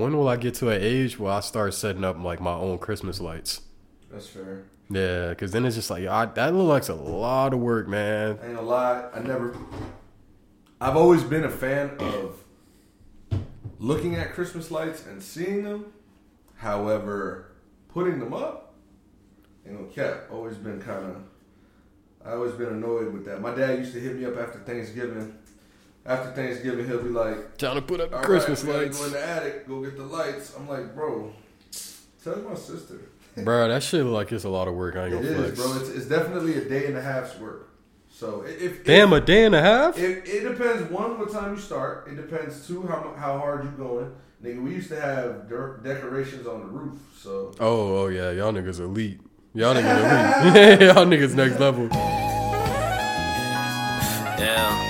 when will I get to an age where I start setting up like my own Christmas lights? That's fair. Yeah, because then it's just like I, that looks like a lot of work, man. I ain't gonna lie, I never. I've always been a fan of looking at Christmas lights and seeing them. However, putting them up, you know, kept always been kind of. I always been annoyed with that. My dad used to hit me up after Thanksgiving. After Thanksgiving, he'll be like, Time to put up the "All Christmas right, we gotta lights, Go in the attic, go get the lights." I'm like, "Bro, tell my sister." bro. That shit look like it's a lot of work. I ain't It gonna is, flex. bro. It's, it's definitely a day and a half's work. So if, if Damn, a day and a half. It, it depends. One, what time you start. It depends. Two, how how hard you going. Nigga, we used to have de- decorations on the roof. So Oh, oh yeah, y'all niggas elite. Y'all niggas elite. y'all niggas next level. Yeah. Yeah.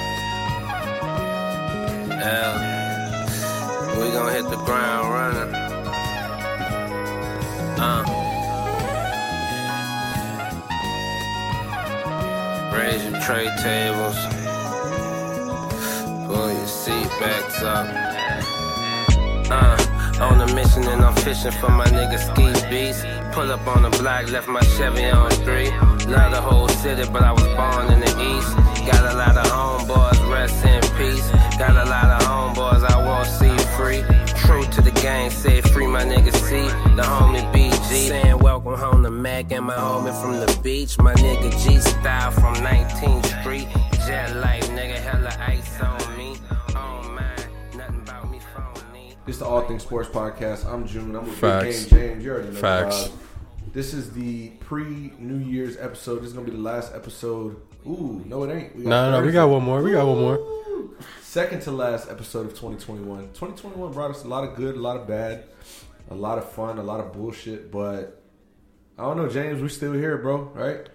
Ground running. Uh. Your tray tables. Pull your seat backs up. Uh, on a mission and I'm fishing for my nigga Ski Beast. Pull up on the block, left my Chevy on three. Love the whole city, but I was born in the east. Got a lot of homeboys, rest in peace. Got a lot of homeboys I won't see free. True to the say free my nigga C, the homie BG. Saying welcome home to Mac and my homie from the beach. My nigga G style from 19th Street. Jet life, nigga, hella ice on me. Oh, on mine, nothing about me phony. this the All Things Sports Podcast. I'm June. I'm with Facts. Big Game James. You already know Facts. vibe. This is the pre New Year's episode. This is gonna be the last episode. Ooh, no, it ain't. No, no, no, we got one more. We got one more. Second to last episode of 2021. 2021 brought us a lot of good, a lot of bad, a lot of fun, a lot of bullshit. But I don't know, James. We still here, bro. Right?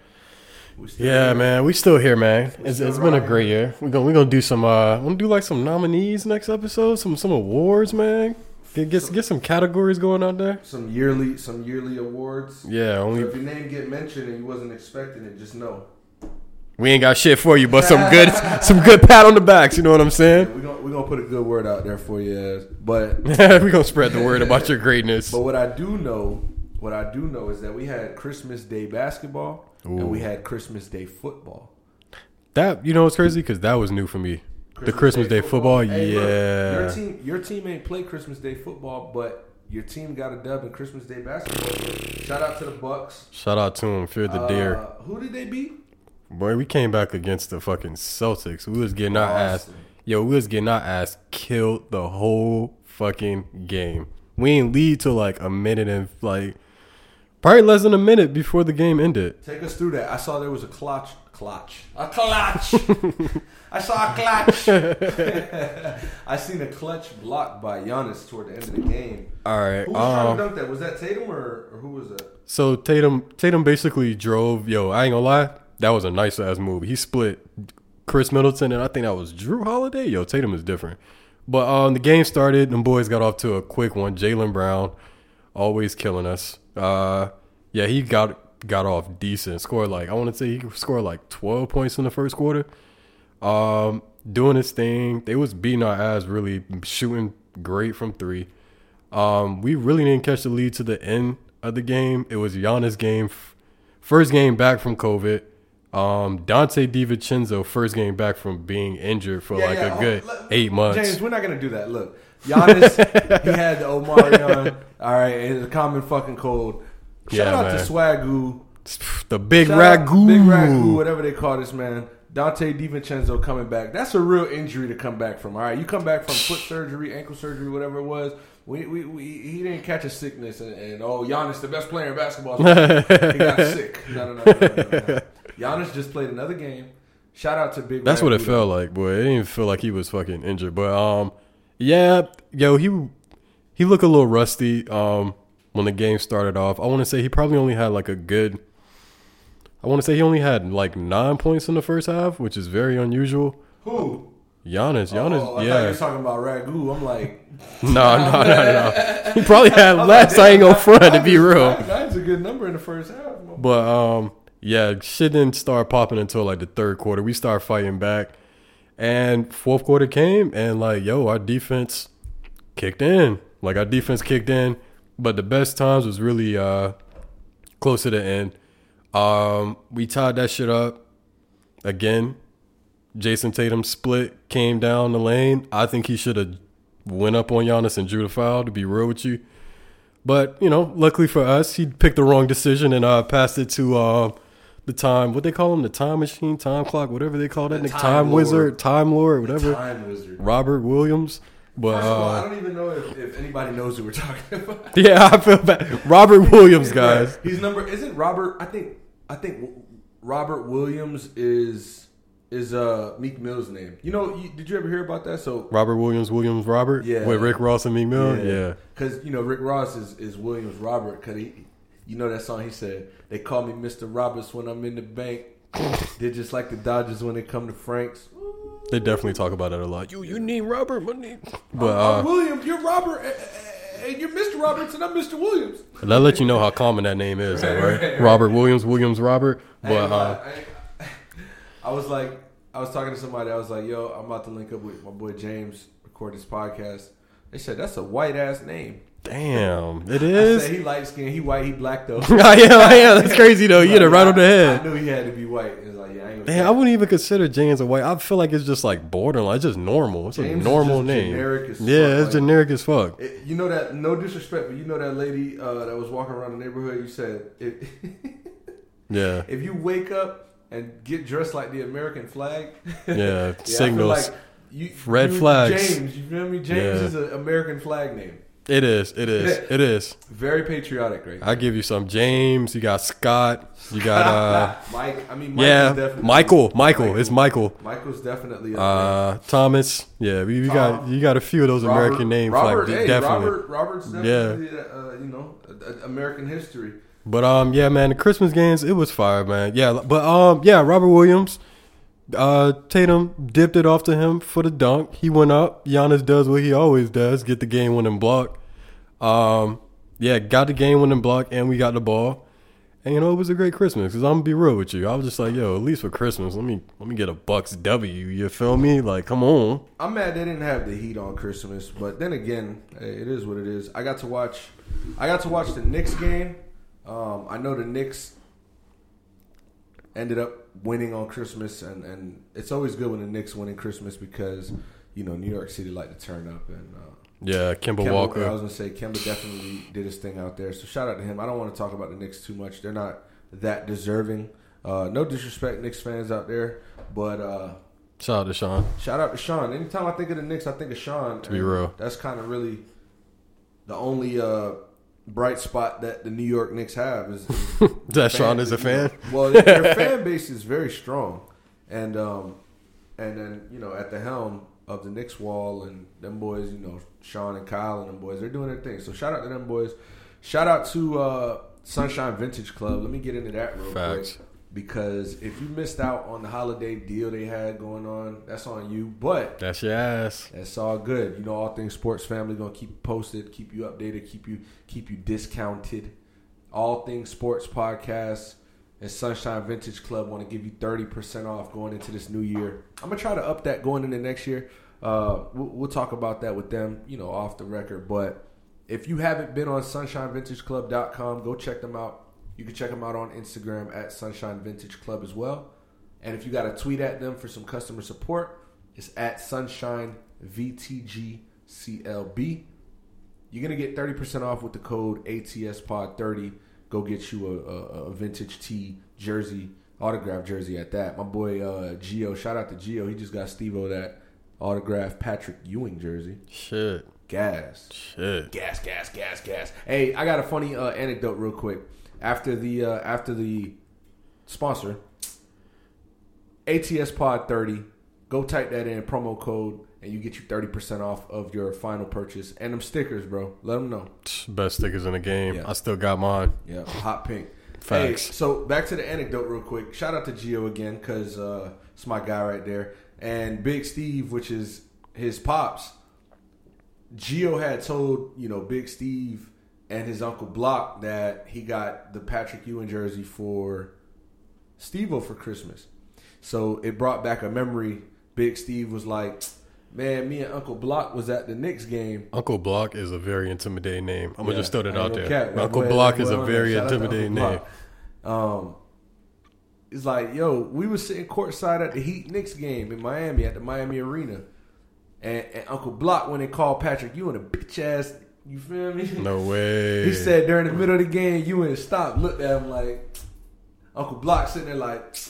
We Yeah, here. man, we still here, man. It's, it's been a great year. We're gonna we're gonna do some. Uh, we're gonna do like some nominees next episode. Some some awards, man. Get get, get some categories going out there. Some yearly, some yearly awards. Yeah, So only if your name get mentioned and you wasn't expecting it, just know. We ain't got shit for you, but some good some good pat on the backs. You know what I'm saying? we're gonna we're gonna put a good word out there for you. But we're gonna spread the word about your greatness. but what I do know, what I do know is that we had Christmas Day basketball and we had Christmas Day football. That you know what's crazy because that was new for me. the Christmas Day, football, Hey, look, yeah. your team, your team ain't played Christmas Day football, but your team got a dub in Christmas Day basketball. Shout out to the Bucks. Shout out to them. fear the deer. Uh, who did they beat? Boy, we came back against the fucking Celtics. We was getting our ass, yo, we was getting our ass killed the whole fucking game. We ain't lead till like a minute and like probably less than a minute before the game ended. Take us through that. I saw there was a clutch, clutch, a clutch. I saw a clutch. I seen a clutch block by Giannis toward the end of the game. All right, Who was trying um, to dunk that? Was that Tatum or, or who was that? so Tatum Tatum basically drove. Yo, I ain't gonna lie, that was a nice ass move. He split Khris Middleton and I think that was Jrue Holiday. Yo, Tatum is different. But um, the game started. Them boys got off to a quick one. Jaylen Brown, always killing us. Uh, yeah, he got got off decent. Scored like I want to say he scored like twelve points in the first quarter. Um, doing his thing. They was beating our ass, really shooting great from three. Um, we really didn't catch the lead to the end of the game. It was Giannis' game, first game back from COVID. Um, Donte DiVincenzo, first game back from being injured for like a good let- eight months. James, we're not gonna do that. Look, Giannis, he had the Omarion. All right, it's a common fucking cold. Shout Yeah, out man. to Swagoo. The big Shout ragu. Big Ragu, whatever they call this man. Donte DiVincenzo coming back. That's a real injury to come back from. All right, you come back from foot surgery, ankle surgery, whatever it was. We, we, we he didn't catch a sickness and, and oh Giannis the best player in basketball. he got sick. No, no, no, no, no, no. Giannis just played another game. Shout out to Big. That's what it felt like, boy. It didn't feel like he was fucking injured, but um, yeah, yo, he he looked a little rusty um when the game started off. I want to say he probably only had like a good. I want to say he only had like nine points in the first half, which is very unusual. Who? Giannis, Giannis, oh, I yeah, talking about Ragu. I'm like, no, no, no, no. He probably had less. I ain't gonna front to be real. Nine- Nine's a good number in the first half. But um, yeah, shit didn't start popping until like the third quarter. We started fighting back, and fourth quarter came, and like yo, our defense kicked in. Like our defense kicked in, but the best times was really uh close to the end. Um, we tied that shit up again. Jayson Tatum split, came down the lane. I think he should have went up on Giannis and drew the foul. To be real with you, but you know, luckily for us, he picked the wrong decision and uh passed it to uh the time. What they call him, the time machine, time clock, whatever they call that, The Time time, Lord. wizard, time lord, whatever. Time wizard. Robert Williams, but all, I uh, don't even know if, if anybody knows who we're talking about. yeah, I feel bad. Robert Williams, guys. He's number. Isn't Robert? I think. I think Robert Williams is is uh Meek Mill's name. You know? You, did you ever hear about that? So Robert Williams, Williams Robert, Yeah. with Rick Ross and Meek Mill, yeah. Because you know Rick Ross is, is Williams Robert. Cause he, you know that song he said they call me Mister Roberts when I'm in the bank. They're just like the Dodgers when they come to Frank's. They definitely talk about it a lot. You, you need Robert money, but I'm uh, Williams, you're Robert, and you're Mister Roberts, and I'm Mister Williams. that let you know how common that name is, though, right? Robert Williams, Williams Robert, but gonna uh, I, I was like, I was talking to somebody. I was like, "Yo, I'm about to link up with my boy James, record this podcast." They said that's a white ass name. Damn, it is. I he light skinned, he white, he black though. I am, I am. That's crazy though. You hit it right on the head. I knew he had to be white. It's like, yeah, I. Damn, I wouldn't even consider James a white. I feel like it's just like borderline. It's just normal. It's James a normal name. generic as yeah, fuck, it's like- generic as fuck. It- you know that? No disrespect, but you know that lady uh, that was walking around the neighborhood. You said if, Yeah, if you wake up and get dressed like the American flag, yeah. Yeah, Signals. like you, Red you- flags. James, you feel me? James Yeah. is an American flag name. It is. It is. It is. Very patriotic, right? I give you some James. You got Scott. You got uh Mike. I mean, Mike yeah definitely, Michael. Michael. It's Michael. Michael's definitely Uh Thomas. Yeah, we, we got you got a few of those. Robert- American names. Robert, like hey, definitely. Robert, Robert's definitely, uh, you know, American history. But um, yeah, man, the Christmas games it was fire, man. Yeah, but um, yeah, Robert Williams, uh, Tatum dipped it off to him for the dunk. He went up. Giannis does what he always does: get the game winning block. Um, yeah, got the game winning block, and we got the ball. And you know, it was a great Christmas. Cause I'm gonna be real with you. I was just like, yo, at least for Christmas, let me let me get a Bucks W. You feel me? Like, come on. I'm mad they didn't have the heat on Christmas, but then again, it is what it is. I got to watch, I got to watch the Knicks game. Um, I know the Knicks ended up winning on Christmas, and, and it's always good when the Knicks win in Christmas because you know New York City like to turn up and. Uh, Yeah, Kimber Kemba, Walker. I was gonna say Kemba definitely did his thing out there. So shout out to him. I don't want to talk about the Knicks too much. They're not that deserving. Uh, no disrespect, Knicks fans out there, but uh, Shout out to Sean. shout out to Sean. Anytime I think of the Knicks, I think of Sean. To be real. that's kind of really the only uh, bright spot that the New York Knicks have is, is That Sean is a fan. Well, their, their fan base is very strong, and um, and then you know at the helm of the Knicks wall and them boys, you know Sean and Kyle and them boys, they're doing their thing. So shout out to them boys. Shout out to uh, Sunshine Vintage Club. Let me get into that real Facts. quick because if you missed out on the holiday deal they had going on, that's on you. But That's your ass. that's all good. You know, all things sports family gonna keep you posted, keep you updated, keep you keep you discounted. All things sports podcast and Sunshine Vintage Club want to give you thirty percent off going into this new year. I'm gonna try to up that going into next year. Uh, we'll, we'll talk about that with them, you know, off the record. But if you haven't been on SunshineVintageClub.com, go check them out. You can check them out on Instagram at Sunshine Vintage Club as well. And if you got to tweet at them for some customer support, it's at Sunshine VTGCLB. You're gonna get 30% off with the code ATSPod30. Go get you a, a, a vintage tee jersey, autograph jersey at that. My boy uh Gio, shout out to Gio. He just got Steve-O that autograph Patrick Ewing jersey. Shit. Gas. Shit. Gas, gas, gas, gas. Hey, I got a funny uh, anecdote real quick. After the uh, after the sponsor, ATS Pod thirty, go type that in promo code, and you get you thirty percent off of your final purchase and them stickers, bro. Let them know. Best stickers in the game. Yeah. I still got mine. Yeah, hot pink. Facts. Hey, so back to the anecdote real quick. Shout out to Gio again because uh, it's my guy right there, and Big Steve, which is his pops. Gio had told you know Big Steve and his uncle Block that he got the Patrick Ewing jersey for Steve-O for Christmas. So it brought back a memory. Big Steve was like, Man, me and Uncle Block was at the Knicks game. Uncle Block is a very intimidating name. I'm gonna just throw that out there. cap. Uncle ahead, Block is a very Shout out to intimidating name. Um, it's like, yo, we was sitting courtside at the Heat Knicks game in Miami at the Miami Arena, and, and Uncle Block went and called Patrick Ewing a bitch ass. You feel me? No way. He said during the middle of the game, Ewing stopped, looked at him like Uncle Block sitting there like.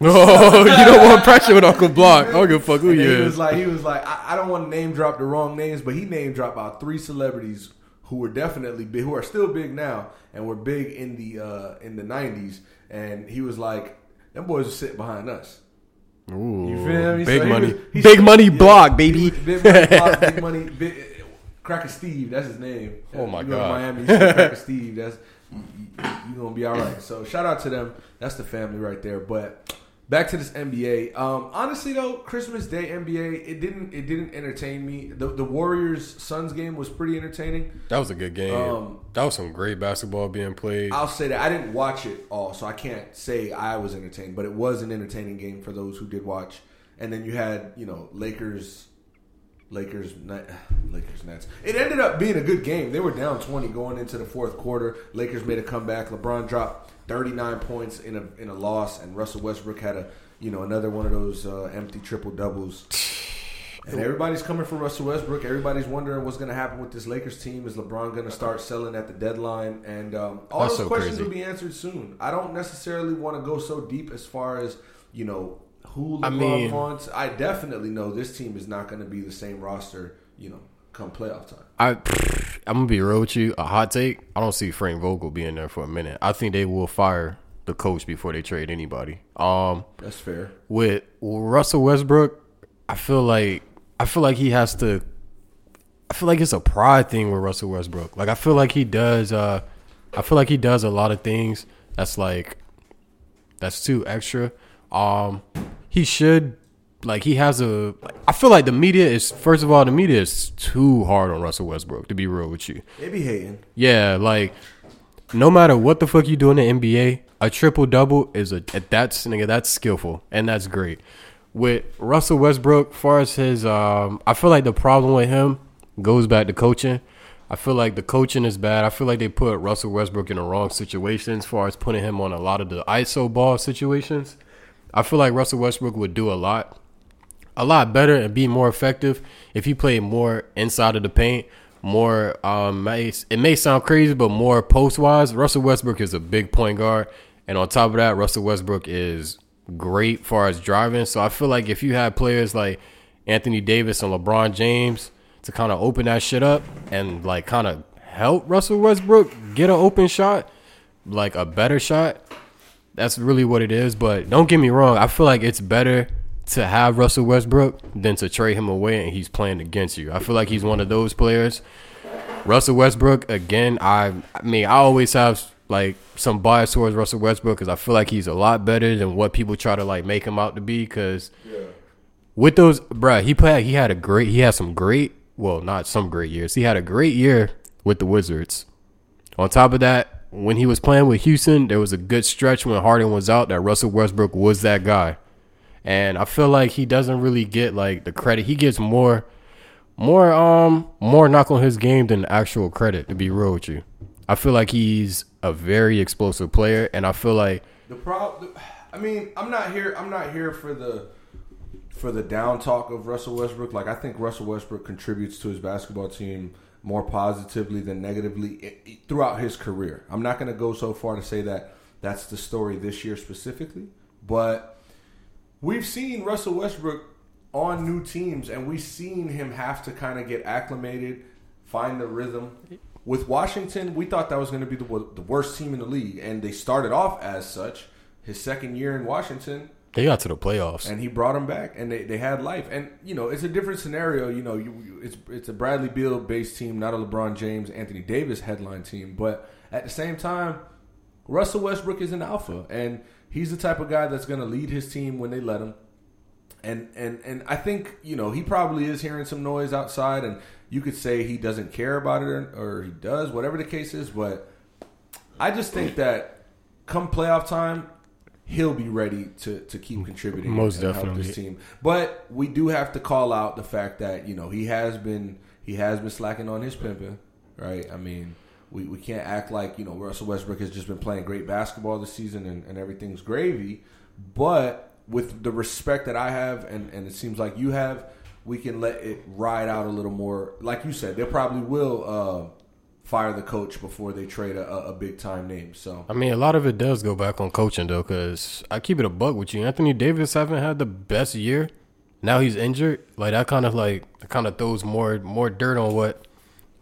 No, you don't want pressure with Uncle Block. I don't give a fuck who And you then he is." was like, he was like, I, I don't want to name drop the wrong names, but he name dropped about three celebrities who were definitely big, who are still big now, and were big in the uh, in the '90s. And he was like, them boys were sitting behind us. Ooh, You feel me? Big So money, was- big money yeah, block, he baby. Big money, block, big money, big, Cracker Steve. That's his name. Oh, my you God. Miami, Cracker Steve. That's you gonna be all right. So shout out to them. That's the family right there. But back to this NBA. Um, honestly though, Christmas Day NBA, it didn't it didn't entertain me. The the Warriors Suns game was pretty entertaining. That was a good game. Um, that was some great basketball being played. I'll say that I didn't watch it all, so I can't say I was entertained, but it was an entertaining game for those who did watch. And then you had, you know, Lakers, Lakers, Lakers, Nets. It ended up being a good game. They were down twenty going into the fourth quarter. Lakers made a comeback. LeBron dropped thirty nine points in a in a loss, and Russell Westbrook had a, you know, another one of those uh, empty triple doubles. And everybody's coming for Russell Westbrook. Everybody's wondering what's going to happen with this Lakers team. Is LeBron going to start selling at the deadline? And um, all That's those so questions crazy. will be answered soon. I don't necessarily want to go so deep as far as you know who LeBron I mean- wants. I definitely know this team is not going to be the same roster. You know, come playoff time. I, I'm gonna be real with you. A hot take. I don't see Frank Vogel being there for a minute. I think they will fire the coach before they trade anybody. Um, That's fair. with Russell Westbrook, I feel like I feel like he has to. I feel like it's a pride thing with Russell Westbrook. Like I feel like he does. Uh, I feel like he does a lot of things that's like that's too extra. Um, he should like he has a. I feel like the media is first of all the media is too hard on Russell Westbrook. To be real with you, They be hating. yeah, like no matter what the fuck you do in the NBA, a triple double is a that's nigga that's skillful and that's great. With Russell Westbrook, far as his, um, I feel like the problem with him goes back to coaching. I feel like the coaching is bad. I feel like they put Russell Westbrook in the wrong situations, as far as putting him on a lot of the ISO ball situations. I feel like Russell Westbrook would do a lot a lot better and be more effective if he played more inside of the paint. More, um, it may sound crazy, but more post wise. Russell Westbrook is a big point guard, and on top of that, Russell Westbrook is great far as driving. So I feel like if you had players like Anthony Davis and LeBron James to kind of open that shit up and like kind of help Russell Westbrook get an open shot, like a better shot, that's really what it is. But don't get me wrong, I feel like it's better to have Russell Westbrook than to trade him away and he's playing against you. I feel like he's one of those players. Russell Westbrook, again, I, I mean, I always have like some bias towards Russell Westbrook because I feel like he's a lot better than what people try to like make him out to be. Because with those, bruh, he played, he had a great, he had some great, well, not some great years. He had a great year with the Wizards. On top of that, when he was playing with Houston, there was a good stretch when Harden was out that Russell Westbrook was that guy. And I feel like he doesn't really get like the credit. He gets more more um more knock on his game than actual credit to be real with you. I feel like he's a very explosive player and I feel like The problem, I mean, I'm not here. I'm not here for the for the down talk of Russell Westbrook. Like, I think Russell Westbrook contributes to his basketball team more positively than negatively throughout his career. I'm not going to go so far to say that that's the story this year specifically, but we've seen Russell Westbrook on new teams, and we've seen him have to kind of get acclimated, find the rhythm. With Washington, we thought that was going to be the, the worst team in the league, and they started off as such. His second year in Washington, they got to the playoffs. and he brought them back, and they, they had life. And you know, it's a different scenario. You know, you, you- it's it's a Bradley Beal based team, not a LeBron James, Anthony Davis headline team. But at the same time, Russell Westbrook is an alpha, and he's the type of guy that's going to lead his team when they let him. And and and I think you know he probably is hearing some noise outside, and you could say he doesn't care about it or, or he does, whatever the case is. But I just think that come playoff time, he'll be ready to to keep contributing Most definitely. this team. But we do have to call out the fact that you know he has been he has been slacking on his pimping, right? I mean. We, we can't act like you know Russell Westbrook has just been playing great basketball this season and, and everything's gravy, but with the respect that I have and, and it seems like you have, we can let it ride out a little more. Like you said, they probably will uh, fire the coach before they trade a, a- big time name. So I mean, a lot of it does go back on coaching though, because I keep it a buck with you. Anthony Davis haven't had the best year. Now he's injured. Like that kind of like kind of throws more more dirt on what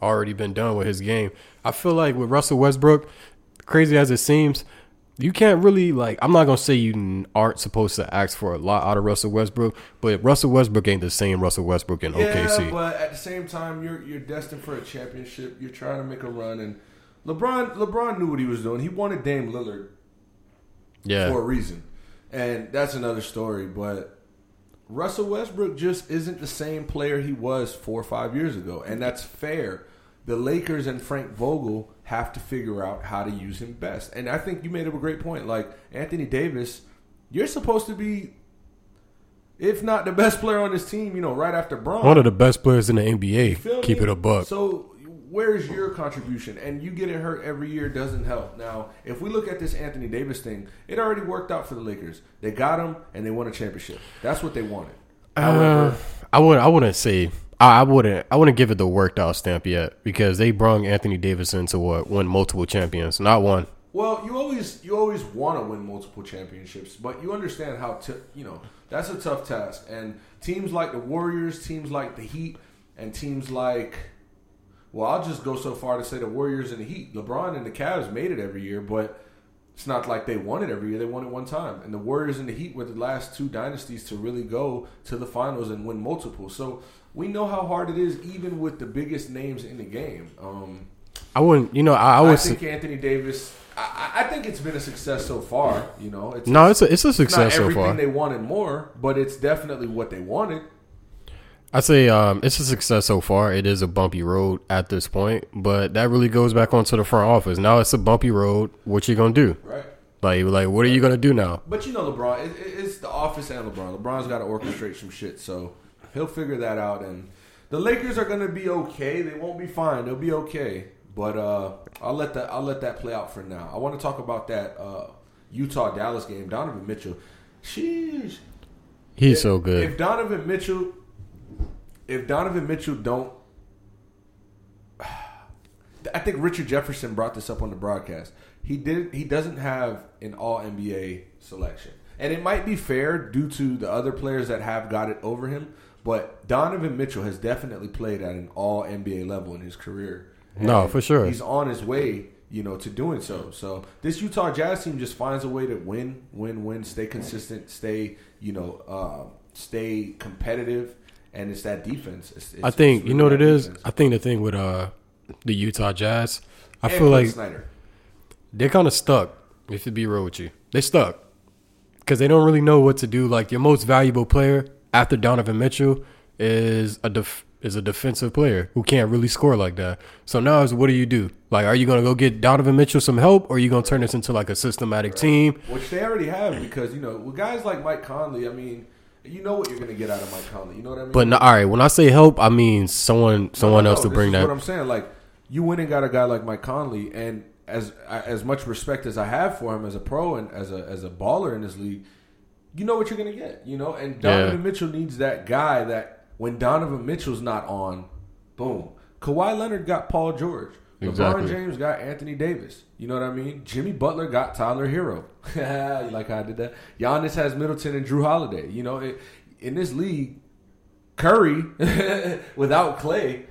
already been done with his game. I feel like with Russell Westbrook, crazy as it seems, you can't really like. I'm not gonna say you aren't supposed to ask for a lot out of Russell Westbrook, but Russell Westbrook ain't the same Russell Westbrook in yeah, OKC. but at the same time, you're you're destined for a championship. You're trying to make a run, and LeBron LeBron knew what he was doing. He wanted Dame Lillard yeah, for a reason. And that's another story. But Russell Westbrook just isn't the same player he was four or five years ago. And that's fair. The Lakers and Frank Vogel have to figure out how to use him best. And I think you made up a great point. Like Anthony Davis, you're supposed to be, if not the best player on this team, you know, right after Braun. one of the best players in the NBA. Keep me? it a buck. So where's your contribution? And you getting hurt every year doesn't help. Now, if we look at this Anthony Davis thing, it already worked out for the Lakers. They got him and they won a championship. That's what they wanted. Uh, However, I would I wouldn't say I, wouldn't I wouldn't give it the worked out stamp yet because they brung Anthony Davis in to what win multiple champions, not one. well, you always you always want to win multiple championships, but you understand how t- you know that's a tough task. And teams like the Warriors, teams like the Heat, and teams like well, I'll just go so far to say the Warriors and the Heat. LeBron and the Cavs made it every year, but it's not like they won it every year. They won it one time. And the Warriors and the Heat were the last two dynasties to really go to the finals and win multiple. So we know how hard it is, even with the biggest names in the game. Um, I wouldn't you know I, I I, would think say, Anthony Davis. I, I I think it's been a success so far. You know, it's no it's a it's a it's not success so everything far. they wanted more, but it's definitely what they wanted. I say um, it's a success so far. It is a bumpy road at this point, but that really goes back onto the front office. Now it's a bumpy road. What you gonna do? Right. Like like what are you gonna do now? But you know, LeBron, it- it's the office and LeBron. LeBron's got to orchestrate some shit, so he'll figure that out. And the Lakers are going to be okay. They won't be fine. They'll be okay. But uh, I'll let that I'll let that play out for now. I want to talk about that uh, Utah Dallas game. Donovan Mitchell, sheesh. He's If- so good. If Donovan Mitchell, if Donovan Mitchell don't, I think Richard Jefferson brought this up on the broadcast. He did. He doesn't have an All NBA selection, and it might be fair due to the other players that have got it over him. But Donovan Mitchell has definitely played at an All NBA level in his career. No, for sure. He's on his way, you know, to doing so. So this Utah Jazz team just finds a way to win, win, win, stay consistent, stay, you know, uh, stay competitive, and it's that defense. It's, it's, I think you know what it is. defense. I think the thing with uh the Utah Jazz, I And feel Quinn like Snyder. they're kind of stuck. If to be real with you, they stuck because they don't really know what to do. Like your most valuable player after Donovan Mitchell is a def- is a defensive player who can't really score like that. So now is what do you do? Like, are you gonna go get Donovan Mitchell some help, or are you gonna turn this into like a systematic team? which they already have because you know with guys like Mike Conley. I mean, you know what you're going to get out of Mike Conley. You know what I mean? But no, all right, when I say help, I mean someone someone No, else to bring is What that. I'm saying, like you went and got a guy like Mike Conley, and as as much respect as I have for him as a pro and as a as a baller in this league, you know what you're gonna get. You know, and Donovan Yeah. Mitchell needs that guy that when Donovan Mitchell's not on, boom. Kawhi Leonard got Paul George. Exactly. LeBron James got Anthony Davis. You know what I mean? Jimmy Butler got Tyler Herro. you like how I did that? Giannis has Middleton and Jrue Holiday. You know, it, in this league, Curry without Clay,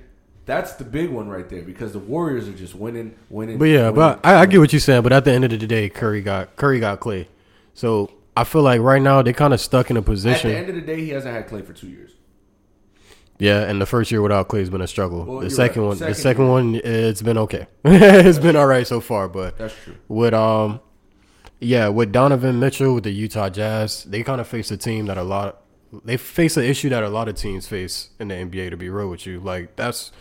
that's the big one right there because the Warriors are just winning, winning. But yeah, winning. but I, I get what you're saying. But at the end of the day, Curry got Curry got Clay. So I feel like right now they're kind of stuck in a position. at the end of the day, he hasn't had Clay for two years. Yeah, and the first year without Clay has been a struggle. Well, the second right. one, the Second second year. one, it's been okay. it's been all right so far. But That's true. with um, yeah, with Donovan Mitchell with the Utah Jazz, they kind of face a team that a lot they face an issue that a lot of teams face in the NBA. To be real with you, like that's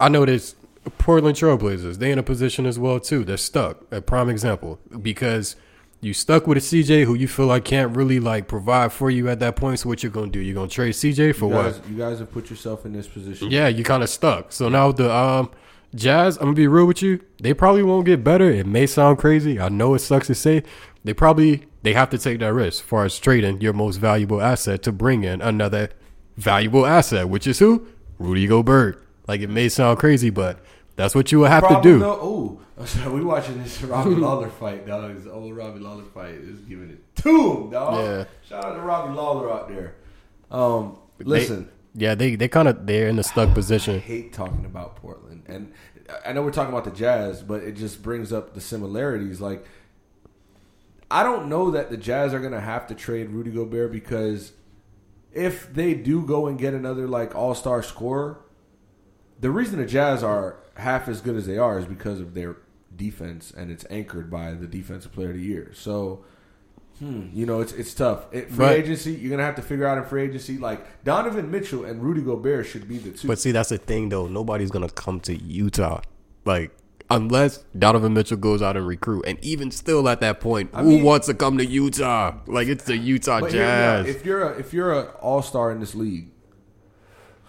I know this Portland Trailblazers. They in a position as well too. They're stuck. A prime example because you stuck with a CJ who you feel like can't really like provide for you at that point. So what you're gonna do? You're gonna trade CJ for You what? you guys have put yourself in this position. Yeah, you kind of stuck. So now the um Jazz, I'm gonna be real with you. They probably won't get better. It may sound crazy. I know it sucks to say. They probably they have to take that risk as far as trading your most valuable asset to bring in another valuable asset, which is who? Rudy Gobert. Like it may sound crazy, but that's what you will have to do. though, ooh, we watching this Robbie Lawler fight, dog. This old Robbie Lawler fight is giving it to him, dog. Yeah. Shout out to Robbie Lawler out there. Um, They- listen, yeah, they they kind of they're in a stuck position. I hate talking about Portland, and I know we're talking about the Jazz, but it just brings up the similarities. Like, I don't know that the Jazz are going to have to trade Rudy Gobert because if they do go and get another like All Star scorer, the reason the Jazz are half as good as they are is because of their defense, and it's anchored by the Defensive Player of the Year. So. Hmm, you know it's it's tough. It, free Right. agency, you're gonna have to figure out in free agency. Like Donovan Mitchell and Rudy Gobert should be the two. But see, that's the thing though. Nobody's gonna come to Utah, like unless Donovan Mitchell goes out and recruit. And even still, at that point, I who mean- wants to come to Utah? Like it's the Utah But. Jazz. if you're a if you're an all star in this league,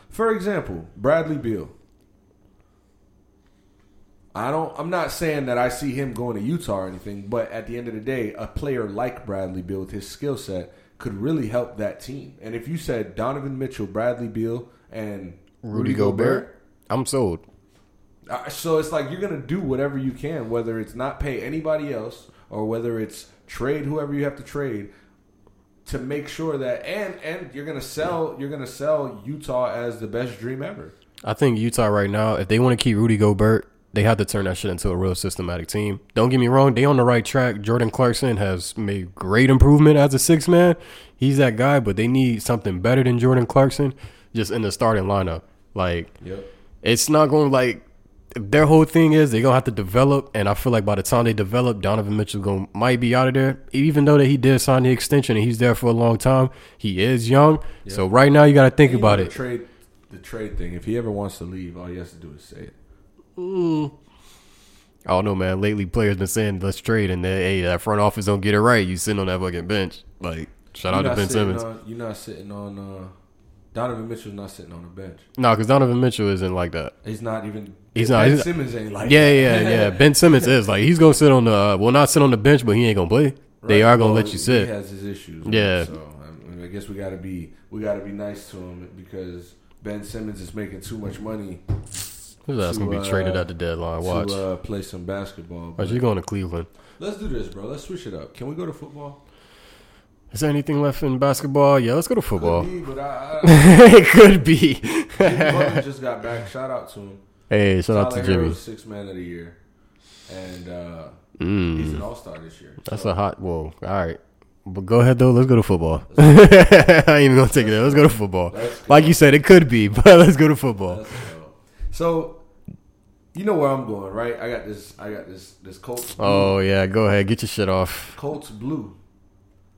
for example, Bradley Beal. I don't. I'm not saying that I see him going to Utah or anything, but at the end of the day, a player like Bradley Beal with his skill set could really help that team. And if you said Donovan Mitchell, Bradley Beal, and Rudy Gobert, I'm sold. So it's like you're gonna do whatever you can, whether it's not pay anybody else or whether it's trade whoever you have to trade to make sure that and and you're gonna sell you're gonna sell Utah as the best dream ever. I think Utah right now, if they want to keep Rudy Gobert, they have to turn that shit into a real systematic team. Don't get me wrong, they on the right track. Jordan Clarkson has made great improvement as a six man. He's that guy, but they need something better than Jordan Clarkson just in the starting lineup. Like Yep. it's not going like their whole thing is they're gonna have to develop, and I feel like by the time they develop, Donovan Mitchell going might be out of there. Even though that he did sign the extension and he's there for a long time, he is young. So right now you got to think about it. The trade the trade thing. If he ever wants to leave, all he has to do is say it. I don't know, man. Lately, players been saying let's trade, and they, hey, that front office don't get it right. You sitting on that fucking bench. Like shout out You're to Ben Simmons. on- you're not sitting on uh, Donovan Mitchell's not sitting on the bench. No, because Donovan Mitchell isn't like that. He's not even. He's not- Ben he's- Simmons ain't like. Yeah, that. yeah, yeah. Ben Simmons is like he's gonna sit on the uh, well, not sit on the bench, but he ain't gonna play. They are gonna Well, let you sit. He has his issues. right? Yeah. So I, mean, I guess we gotta be we gotta be nice to him because Ben Simmons is making too much money His ass to, gonna be uh, traded at the deadline. Watch. to uh, play some basketball. But you going to Cleveland? let's do this, bro. Let's switch it up. Can we go to football? Is there anything left in basketball? Yeah, let's go to football. Could be, but I, I, it could be. Jimmy just got back. Shout out to him. hey, shout out to Jimmy. Herro's six man of the year, and uh, he's Mm, an all star this year. that's So, a hot. Whoa. All right. But go ahead though. Let's go to football. I ain't even gonna take it there. Let's go to football. Like you said, it could be, but let's go to football. So, you know where I'm going, right? I got this. I got this. This Colts. Blue. Oh yeah, go ahead, get your shit off. Colts blue.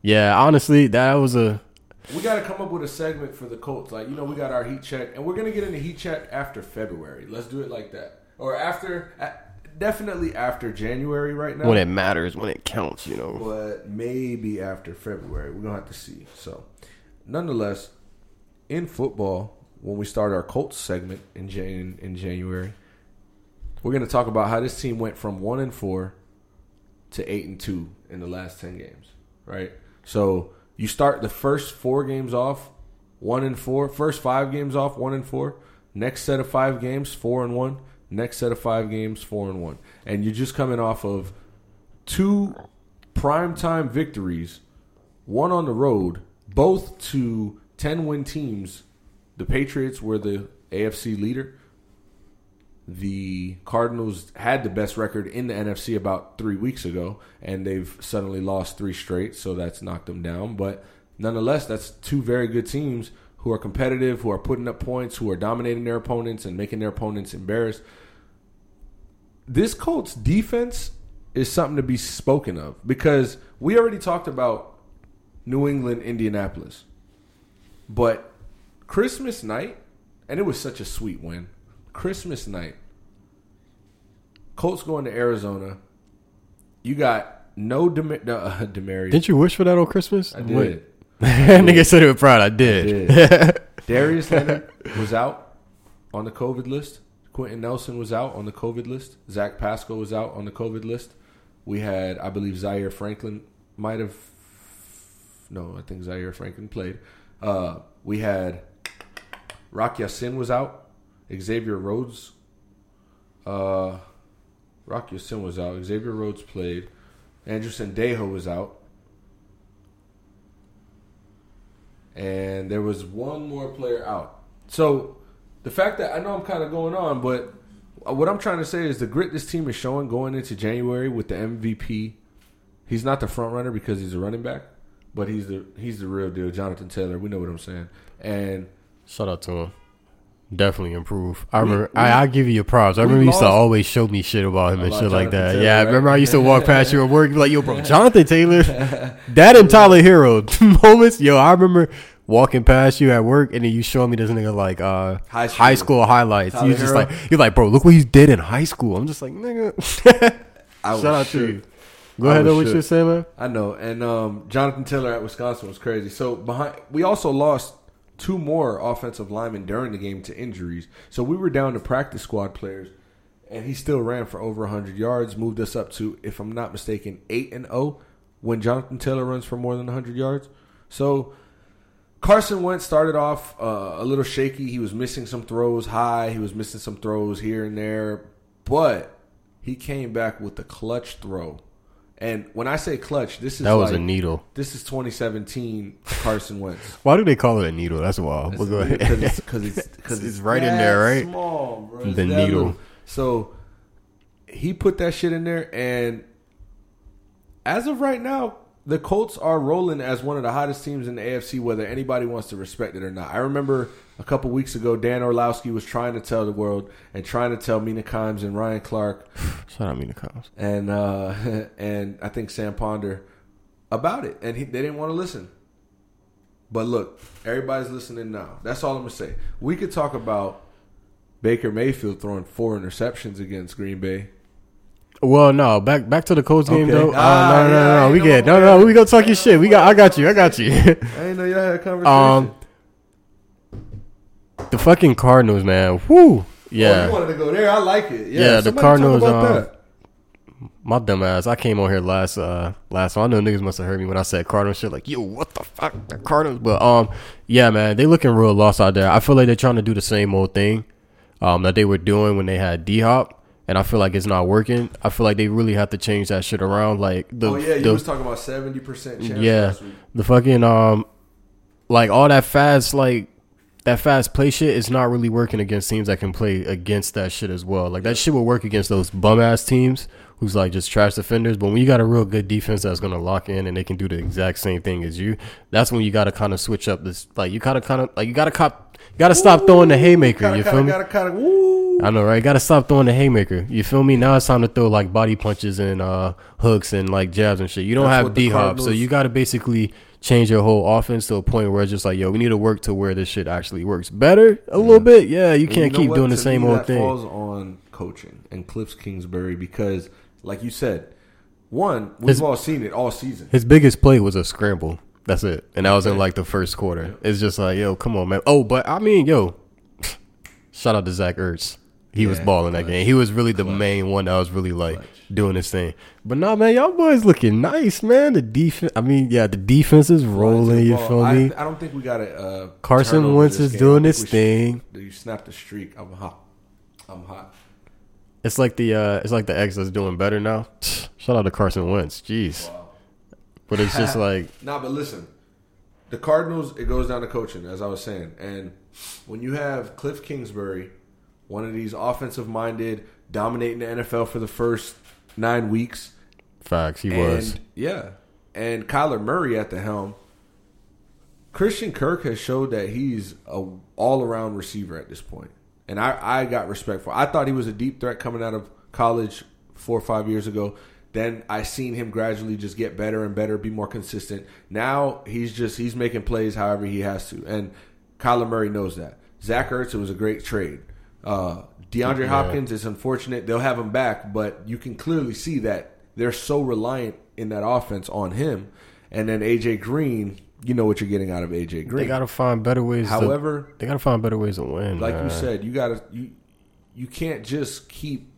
Yeah, honestly, that was a We got to come up with a segment for the Colts. Like, you know, we got our heat check, and we're gonna get into heat check after February. Let's do it like that, or after, definitely after January right now. when it matters, when it counts, you know. but maybe after February. We're gonna have to see. So, nonetheless, in football, when we start our Colts segment in Jan- in January, we're gonna talk about how this team went from one and four to eight and two in the last ten games. Right. So you start the first four games off one and four. First five games off one and four. Next set of five games four and one. Next set of five games four and one. And you're just coming off of two primetime victories, one on the road, both to 10 win teams. The Patriots were the AFC leader. The Cardinals had the best record in the NFC about three weeks ago, and they've suddenly lost three straight, so that's knocked them down. But nonetheless, that's two very good teams who are competitive, who are putting up points, who are dominating their opponents and making their opponents embarrassed this Colts defense is something to be spoken of because we already talked about New England, Indianapolis. But Christmas night, and it was such a sweet win. Christmas night, Colts going to Arizona. You got no Dem- uh, Demarius. Didn't you wish for that on Christmas? I did. Wait. Nigga said it with pride. I did. did. Darius Leonard was out on the COVID list. Quenton Nelson was out on the COVID list. Zach Pascal was out on the COVID list. We had, I believe, Zaire Franklin might have. No, I think Zaire Franklin played. Uh, we had Rock Ya-Sin was out. Xavier Rhodes. Uh, Rock Ya-Sin was out. Xavier Rhodes played. Andrew Sendejo was out. and there was one more player out. So the fact that I know I'm kind of going on, but what I'm trying to say is the grit this team is showing going into January with the MVP. He's not the front runner because he's a running back, but he's the he's the real deal, Jonathan Taylor. We know what I'm saying, and Shout out to him. Definitely improve. I remember. we- I, I give you your props. I we remember you used to always show me shit about him and shit like that. Taylor, yeah, right? remember I used to walk past you at work, be like, "Yo, bro, Jonathan Taylor." that and Tyler Herro moments. Yo, I remember walking past you at work and then you showing me this nigga like uh High high school. school, highlights. Tyler you just Hero? like you're like, bro, look what he did in high school. I'm just like, nigga. I Shout out shook. to you. Go I ahead, though. What shook. you saying, man? I know, and um, Jonathan Taylor at Wisconsin was crazy. So behind, we also lost two more offensive linemen during the game to injuries. So we were down to practice squad players, and he still ran for over 100 yards. Moved us up to, if I'm not mistaken, eight and zero when Jonathan Taylor runs for more than 100 yards. So Carson Wentz started off uh, a little shaky. He was missing some throws high. He was missing some throws here and there, but he came back with the clutch throw. And when I say clutch, this is That was like, a needle. This is 2017 Carson Wentz. Why do they call it a needle? That's wild. But go ahead. Because it's because it's, cause It's right in there, right? Small, bro. It's The needle. little. So he put that shit in there, and as of right now, the Colts are rolling as one of the hottest teams in the AFC, whether anybody wants to respect it or not. I remember a couple weeks ago, Dan Orlovsky was trying to tell the world and trying to tell Mina Kimes and Ryan Clark Shout out Mina Kimes. and uh, and I think Sam Ponder about it, and he, they didn't want to listen. But look, everybody's listening now. That's all I'm gonna say. We could talk about Baker Mayfield throwing four interceptions against Green Bay. Well, no, back back to the Colts game Okay. though. Uh, Ah, no, no, yeah, no, no, we get no, no, we gonna talk your shit. We got, I got you, I got you. I didn't know y'all had a conversation. um, the fucking Cardinals, man. Whoo, Oh, yeah. you wanted to go there. I like it. Yeah, Yeah, the Cardinals, um. My dumb ass. I came on here last uh last one. I know niggas must have heard me when I said Cardinals shit. Like, yo, what the fuck, the Cardinals? But um, yeah, man, they looking real lost out there. I feel like they're trying to do the same old thing, um, that they were doing when they had D Hop, and I feel like it's not working. I feel like they really have to change that shit around. Like the oh yeah, you the, was talking about seventy percent chance. yeah, the fucking um, like all that fast like that fast play shit is not really working against teams that can play against that shit as well. Like that shit will work against those bum ass teams who's like just trash defenders. But when you got a real good defense that's gonna lock in and they can do the exact same thing as you, that's when you gotta kind of switch up this. Like you gotta kind of like you gotta cop, gotta stop throwing the haymaker. Kinda, you kinda, feel me? Gotta, kinda. I know, right? Got to stop throwing the haymaker. You feel me? Now it's time to throw like body punches and uh, hooks and like jabs and shit. You don't That's have D hop, so you got to basically change your whole offense to a point where it's just like, yo, we need to work to where this shit actually works better a little bit. Yeah, you And can't know keep what? doing the same me, old thing. Falls on coaching and Cliff Kingsbury because, like you said, one we've His- all seen it all season. His biggest play was a scramble. That's it, and that was in like the first quarter. It's just like, yo, come on, man. Oh, but I mean, yo, shout out to Zach Ertz. He was Yeah, balling that game. He was really the main one that was really like doing his thing. But nah, man, y'all boys looking nice, man. The defense. I mean, yeah, the defense is rolling. You feel I, me? I don't think we got a uh, Carson Wentz is game. doing I his thing. should- You snapped the streak. I'm hot. I'm hot. It's like the uh, it's like the X that's doing better now. Shout out to Carson Wentz. Jeez. But it's just like Nah, but listen, the Cardinals. It goes down to coaching, as I was saying, and when you have Cliff Kingsbury, one of these offensive-minded, dominating the NFL for the first nine weeks, facts. He and was. yeah, and Kyler Murray at the helm. Christian Kirk has showed that he's a all-around receiver at this point, and I, I got respect for. I thought he was a deep threat coming out of college four or five years ago. Then I seen him gradually just get better and better, be more consistent. Now he's just he's making plays however he has to, and Kyler Murray knows that. Zach Ertz, it was a great trade. Uh, DeAndre Yeah. Hopkins is unfortunate; they'll have him back, but you can clearly see that they're so reliant in that offense on him. And then AJ Green, you know what you're getting out of AJ Green. They gotta find better ways. However, to, they gotta find better ways to win. like man. you said, you gotta you you can't just keep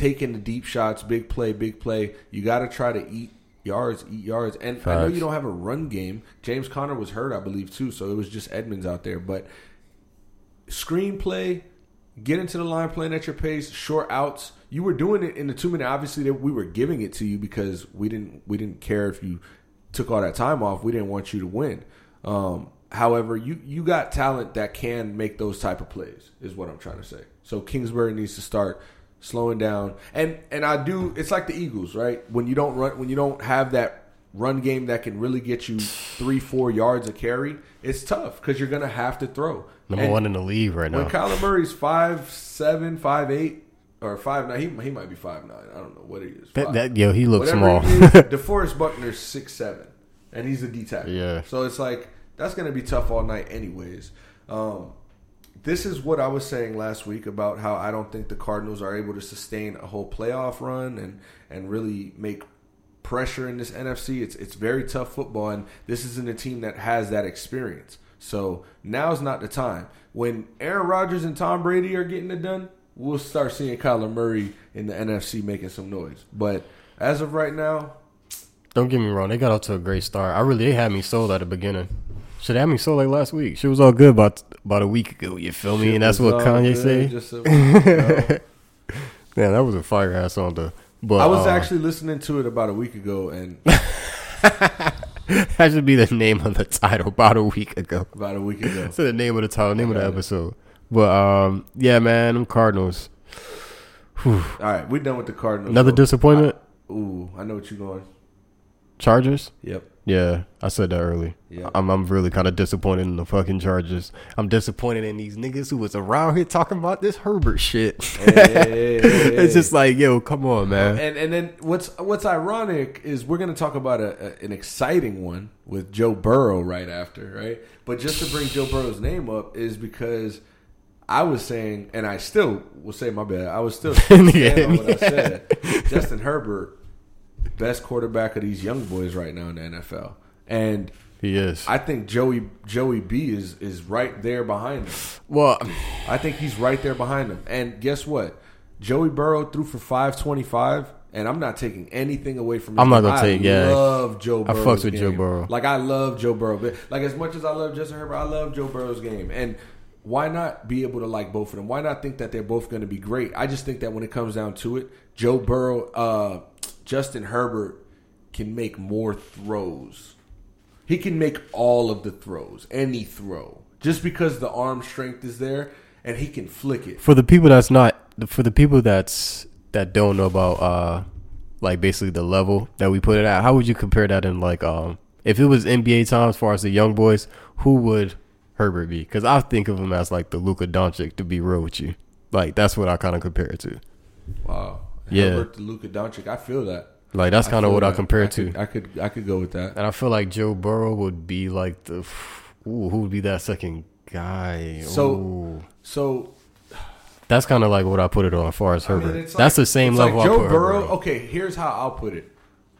taking the deep shots, big play, big play. You gotta try to eat yards, eat yards. And I know you don't have a run game. James Conner was hurt, I believe, too, so it was just Edmonds out there. But screenplay, get into the line playing at your pace, short outs. You were doing it in the two minute. Obviously, that we were giving it to you because we didn't we didn't care if you took all that time off. We didn't want you to win. Um, however, you you got talent that can make those type of plays. Is what I'm trying to say. So Kingsbury needs to start slowing down. And and I do. It's like the Eagles, right? When you don't run, when you don't have that run game that can really get you three, four yards a carry, it's tough because you're gonna have to throw. number And one in the league right now. when. Kyler Murray's five seven, five eight, or five nine, he he might be five nine. I don't know what he is. That, that yo, he looks Whatever small. he is, DeForest Buckner's six seven, and he's a D tackle. Yeah. So it's like that's going to be tough all night, anyways. Um, this is what I was saying last week about how I don't think the Cardinals are able to sustain a whole playoff run and and really make pressure in this NFC. It's it's very tough football, and this isn't a team that has that experience. So now's not the time. When Aaron Rodgers and Tom Brady are getting it done, we'll start seeing Kyler Murray in the NFC making some noise. But as of right now, Don't get me wrong, they got off to a great start. I really they had me sold at the beginning. Have had me sold like last week. She was all good about about a week ago. You feel me? shit And that's what Kanye good, say. just a- Man, that was a fire ass song though. But I was uh, actually listening to it about a week ago, and that should be the name of the title. About a week ago. about a week ago. So the name of the title, name of the it. episode. But um, yeah, man, I'm Cardinals. Whew. All right, we're done with the Cardinals. Another So, disappointment. I- ooh, I know what you're going. Chargers. Yep. Yeah, I said that early. Yeah. I'm I'm really kind of disappointed in the fucking Chargers. I'm disappointed in these niggas who was around here talking about this Herbert shit. Hey, hey, hey, hey, it's just like, yo, come on, man. And and then what's what's ironic is we're going to talk about a, a, an exciting one with Joe Burrow right after, right? But just to bring Joe Burrow's name up is because I was saying, and I still will say my bad. I was still on what I said. Justin Herbert, best quarterback of these young boys right now in the NFL, and He is. I think Joey Joey B is is right there behind him. well, I think he's right there behind him. And guess what? Joey Burrow threw for 525, and I'm not taking anything away from his I'm not gonna I take- yeah. I love Joe Burrow. I fucks with Joe Burrow. Like, I love Joe Burrow. Like, as much as I love Justin Herbert, I love Joe Burrow's game. And why not be able to like both of them? Why not think that they're both going to be great? I just think that when it comes down to it, Joe Burrow, uh, Justin Herbert can make more throws. He can make all of the throws, any throw, just because the arm strength is there, and he can flick it. for the people that's not, for the people that's that don't know about, uh, like basically the level that we put it at. How would you compare that in like, um, if it was NBA time as far as the young boys, who would Herbert be? Because I think of him as like the Luka Doncic. To be real with you, like that's what I kind of compare it to. Wow. Yeah. Herbert to Luka Doncic, I feel that. Like that's kind of what I compare I it to. Could, I could, I could go with that. And I feel like Joe Burrow would be like the, ooh, who would be that second guy? So- Ooh. So that's kind of like what I put it on as far as I mean, Herbert. that's like- the same level Like I Joe Burrow. Herbert. Okay, here's how I'll put it.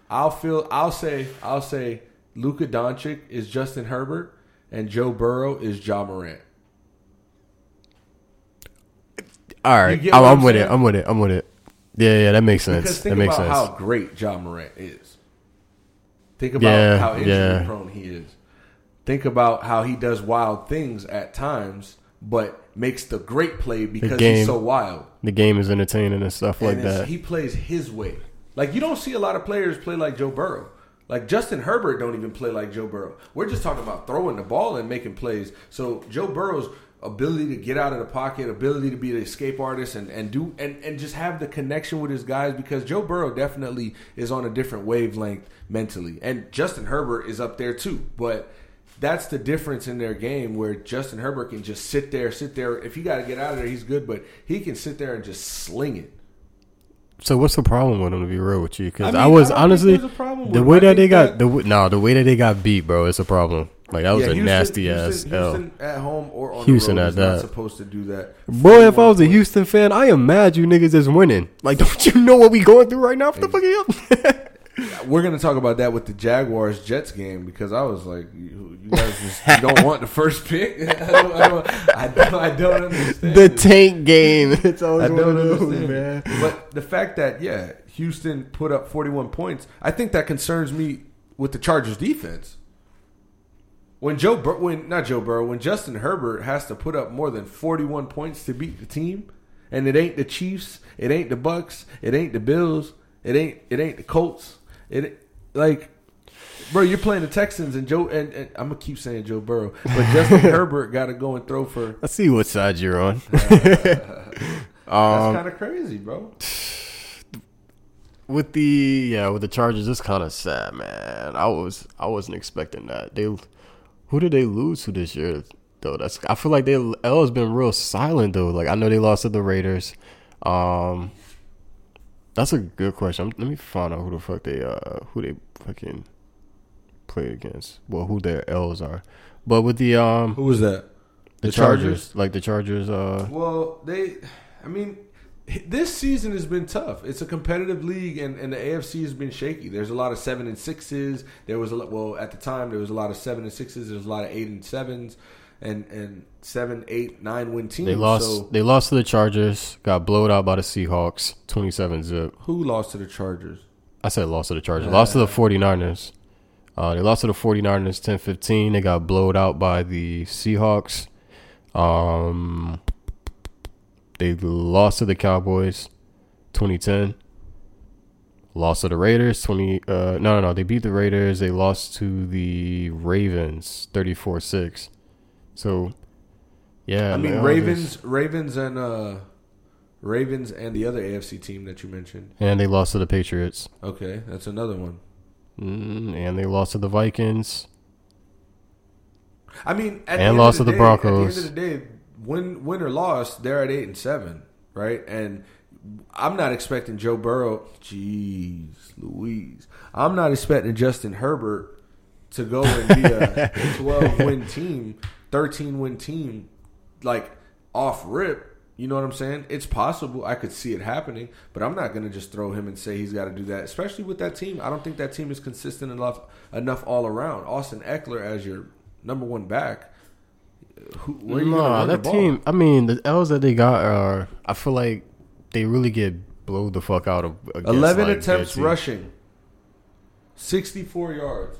I'll feel. I'll say. I'll say. Luka Doncic is Justin Herbert, and Joe Burrow is Ja Morant. All right, I'm I'm with it. I'm with it. I'm with it. Yeah, yeah, that makes sense. Because That think makes about sense. how great Ja Morant is. Think about Yeah, how injury yeah. prone he is. Think about how he does wild things at times, but makes the great play because game. he's so wild. the game is entertaining and stuff like and it's- that. he plays his way. Like you don't see a lot of players play like Joe Burrow. Like Justin Herbert don't even play like Joe Burrow. We're just talking about throwing the ball and making plays. So Joe Burrow's ability to get out of the pocket, ability to be the escape artist and, and do and, and just have the connection with his guys because Joe Burrow definitely is on a different wavelength mentally. And Justin Herbert is up there too. But that's the difference in their game where Justin Herbert can just sit there, sit there. If he got to get out of there, he's good, but he can sit there and just sling it. so what's the problem with him? To be real with you, because I I, was I honestly there's a problem with the way that they got that- the no the way that they got beat, bro. It's a problem. Like that was Yeah, a Houston- nasty Houston, ass L. Houston at home or on Houston the road at is not that. supposed to do that. Boy, if I was a 41 Houston fan, I am mad you niggas is winning. Like, don't you know what we going through right now? What the fuck are you? we're gonna talk about that with the Jaguars Jets game because I was like, you, you guys just you don't want the first pick. I don't, I don't, I don't, I don't understand. the it. tank game. It's I always don't one of those, understand. man. But the fact that yeah, Houston put up 41 points, I think that concerns me with the Chargers defense. When Joe, Bur- when not Joe Burrow, when Justin Herbert has to put up more than 41 points to beat the team, and it ain't the Chiefs, it ain't the Bucks, it ain't the Bills, it ain't it ain't the Colts, it like. Bro, you're playing the Texans and Joe and, and I'm gonna keep saying Joe Burrow, but Justin Herbert got to go and throw for. I see what side you're on. That's um, kind of crazy, bro. with the yeah with the Chargers, it's kind of sad, man. I was I wasn't expecting that. They who did they lose to this year though? That's I feel like they L has been real silent though. Like I know they lost to the Raiders. Um, that's a good question. Let me find out who the fuck they uh who they fucking play against. Well, who their L's are. But with the um Who was that? the, the Chargers, Chargers? like the Chargers uh Well, they, I mean, this season has been tough. It's a competitive league, and, and the AFC has been shaky. There's a lot of seven and sixes. There was a lot, well at the time there was a lot of seven and sixes. There was a lot of eight and sevens, and and seven, eight, nine win teams. they lost So they lost to the Chargers, got blowed out by the Seahawks, 27 zip. who lost to the Chargers? I said lost to the Chargers. Lost to the 49ers. Uh, they lost to the 49ers 10-15. They got blowed out by the Seahawks. Um, they lost to the Cowboys 2010. Lost to the Raiders 20 uh no no no, they beat the Raiders. They lost to the Ravens 34-6. So yeah, I mean, man, Ravens, Ravens, and uh, Ravens, and the other AFC team that you mentioned. and they lost to the Patriots. Okay, that's another one. Mm, and they lost to the Vikings. I mean, at And the end lost of the to the day- Broncos. At the end of the day, win, win or loss, they're at eight and seven, right? And I'm not expecting Joe Burrow. Jeez, Louise, I'm not expecting Justin Herbert to go and be a 12 win team, 13 win team, like off rip. You know what I'm saying? It's possible. I could see it happening, but I'm not going to just throw him and say he's got to do that. Especially with that team, I don't think that team is consistent enough enough all around. Austin Ekeler as your number one back. Who, Nah, that team. I mean, the L's that they got are. I feel like they really get blowed the fuck out of. against, Eleven like, attempts rushing, sixty-four yards,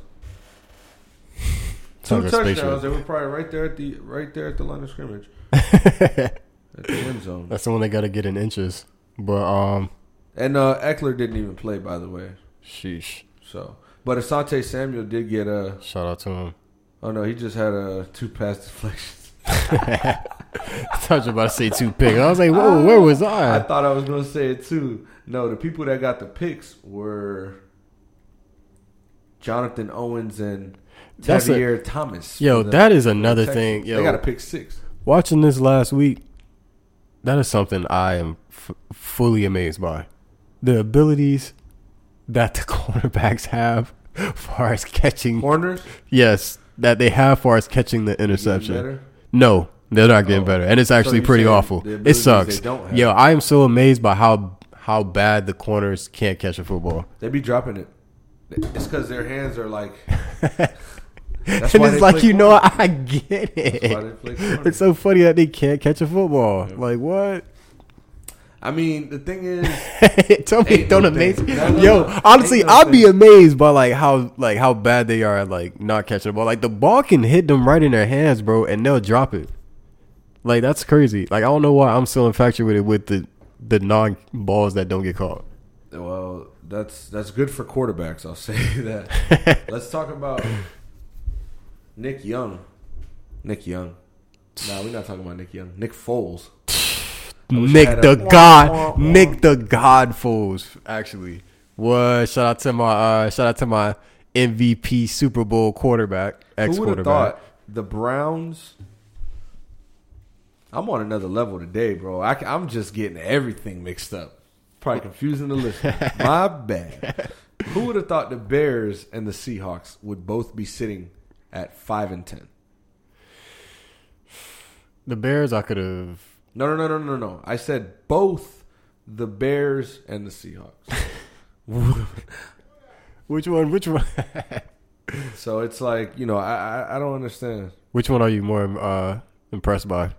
two touchdowns. They were probably right there at the right there at the line of scrimmage, at the end zone. That's the one they got to get in inches. But um, And uh, Ekeler didn't even play, by the way. sheesh. So, but Asante Samuel did get a. Shout out to him. Oh no, he just had a two pass deflections. I thought you were about to say two picks. I was like, whoa, oh, where was I I? thought I was going to say it too. No, the people that got the picks were Jonathan Owens and That's a- Tavierre Thomas. Yo, the- that is another thing. they got a Yo, pick six. watching this last week, that is something I am f- fully amazed by. The abilities that the cornerbacks have, far as catching. Corners Yes, that they have for as catching the interception. No, they're not getting Oh. better, and it's actually you pretty awful. It sucks. they don't have. Yo, I am so amazed by how how bad the corners can't catch a football. They be dropping it. It's because their hands are like. and That's why it's like you know. I get That's why they it. It's so funny that they can't catch a football. Like what? I mean, the thing is, Tell me, don't amaze thing. me. Yo, honestly, no I'd be amazed by like how like how bad they are at like not catching the ball. Like the ball can hit them right in their hands, bro, and they'll drop it. Like that's crazy. Like I don't know why I'm still infatuated with the the non balls that don't get caught. well, that's that's good for quarterbacks. I'll say that. Let's talk about Nick Young. Nick Young. Nah, we're not talking about Nick Young. Nick Foles. Wish I Nick the a- Wah, wah, God. Nick the God fools. Actually, what? Shout out to my uh, shout out to my MVP Super Bowl quarterback, ex Who would have quarterback. thought the Browns? I'm on another level today, bro. I, am just getting everything mixed up. Probably confusing the listener. My bad. Who would have thought the Bears and the Seahawks would both be sitting at five and ten? The Bears, I could have. No, no, no, no, no, no. I said both the Bears and the Seahawks. Which one? Which one? So it's like you know, I I, I don't understand. which one are you more uh, impressed by?